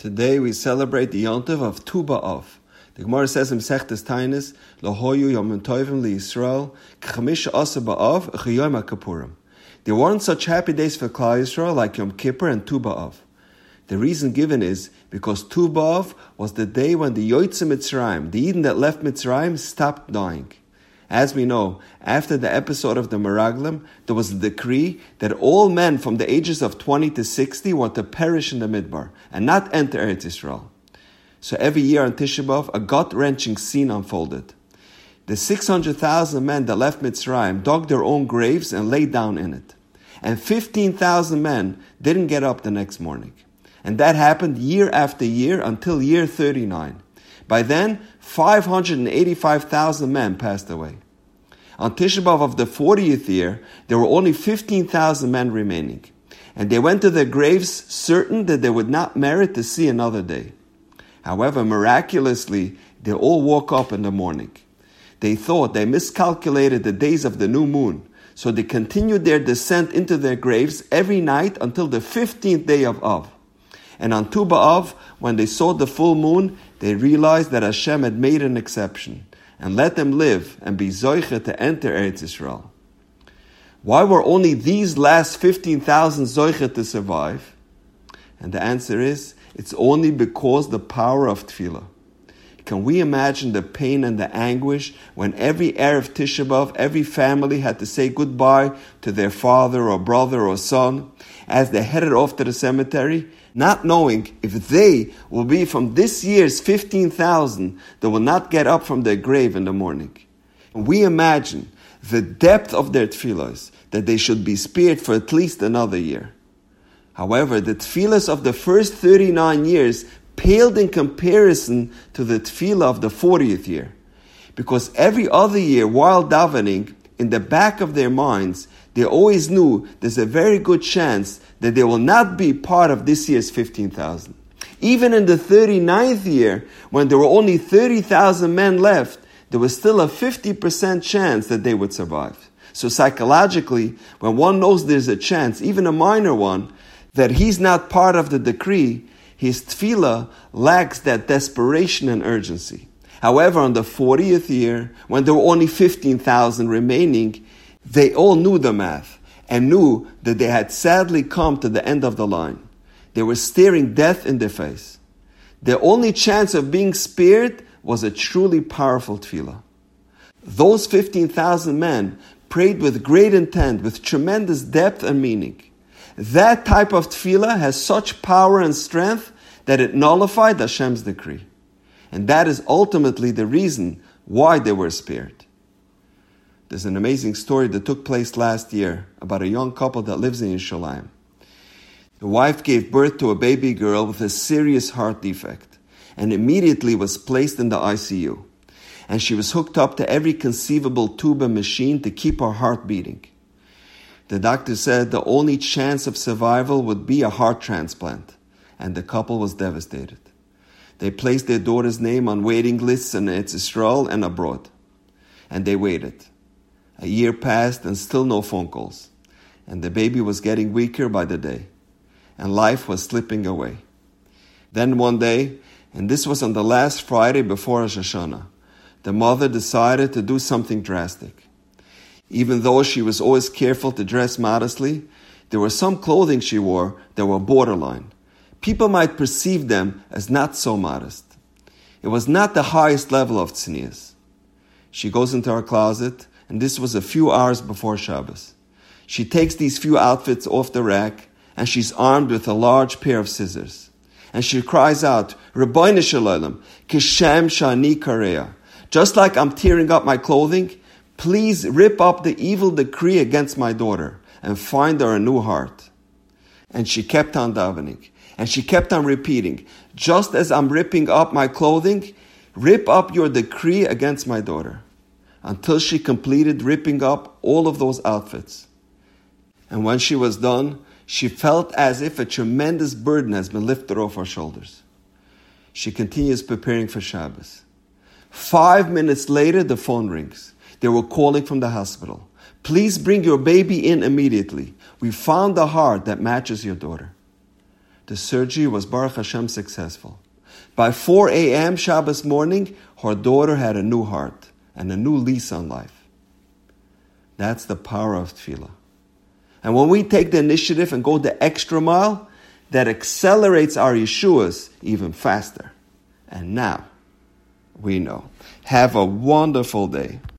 Today we celebrate the Yontiv of Tu B'Av. The Gemara says in Sechtes Tainis, Lahoyu Yom Tovim Yisrael, K'chamish Asa B'Av, Chiyom HaKapurim. There weren't such happy days for Klal Yisrael like Yom Kippur and Tu B'Av. The reason given is because Tu B'Av was the day when the Yoitze Mitzrayim, the Yidden that left Mitzrayim, stopped dying. As we know, after the episode of the Meraglim, there was a decree that all men from the ages of 20 to 60 were to perish in the Midbar and not enter Eretz Israel. So every year on Tisha B'Av, a gut-wrenching scene unfolded. The 600,000 men that left Mitzrayim dug their own graves and lay down in it. And 15,000 men didn't get up the next morning. And that happened year after year until year 39. By then, 585,000 men passed away. On Tisha of the 40th year, there were only 15,000 men remaining. And they went to their graves certain that they would not merit to see another day. However, miraculously, they all woke up in the morning. They thought they miscalculated the days of the new moon, so they continued their descent into their graves every night until the 15th day of Av. And on Tu B'Av, when they saw the full moon, they realized that Hashem had made an exception and let them live and be zoiche to enter Eretz Israel. Why were only these last 15,000 zoiche to survive? And the answer is, it's only because the power of tefillah. Can we imagine the pain and the anguish when every Erev Tisha every family had to say goodbye to their father or brother or son as they headed off to the cemetery not knowing if they will be from this year's 15,000 that will not get up from their grave in the morning. We imagine the depth of their tefillahs, that they should be spared for at least another year. However, the tefillahs of the first 39 years paled in comparison to the tefillah of the 40th year. Because every other year, while davening, in the back of their minds, they always knew there's a very good chance that they will not be part of this year's 15,000. Even in the 39th year, when there were only 30,000 men left, there was still a 50% chance that they would survive. So psychologically, when one knows there's a chance, even a minor one, that he's not part of the decree, his tefillah lacks that desperation and urgency. However, on the 40th year, when there were only 15,000 remaining, they all knew the math and knew that they had sadly come to the end of the line. They were staring death in the face. Their only chance of being spared was a truly powerful tefillah. Those 15,000 men prayed with great intent, with tremendous depth and meaning. That type of tefillah has such power and strength that it nullified Hashem's decree. And that is ultimately the reason why they were spared. There's an amazing story that took place last year about a young couple that lives in Yerushalayim. The wife gave birth to a baby girl with a serious heart defect and immediately was placed in the ICU. And she was hooked up to every conceivable tube and machine to keep her heart beating. The doctor said the only chance of survival would be a heart transplant, and the couple was devastated. They placed their daughter's name on waiting lists in its Israel and abroad, and they waited. A year passed and still no phone calls. And the baby was getting weaker by the day. And life was slipping away. Then one day, and this was on the last Friday before Rosh Hashanah, the mother decided to do something drastic. Even though she was always careful to dress modestly, there were some clothing she wore that were borderline. People might perceive them as not so modest. It was not the highest level of tznius. She goes into her closet and this was a few hours before Shabbos. She takes these few outfits off the rack, and she's armed with a large pair of scissors. And she cries out, Ribono Shel Olam, Kishem Shani Kareya. Just like I'm tearing up my clothing, please rip up the evil decree against my daughter and find her a new heart. And she kept on davening. And she kept on repeating, just as I'm ripping up my clothing, rip up your decree against my daughter until she completed ripping up all of those outfits. And when she was done, she felt as if a tremendous burden has been lifted off her shoulders. She continues preparing for Shabbos. Five minutes later, the phone rings. They were calling from the hospital. Please bring your baby in immediately. We found the heart that matches your daughter. The surgery was Baruch Hashem successful. By 4 a.m. Shabbos morning, her daughter had a new heart and a new lease on life. That's the power of tefillah. And when we take the initiative and go the extra mile, that accelerates our Yeshuos even faster. And now we know. Have a wonderful day.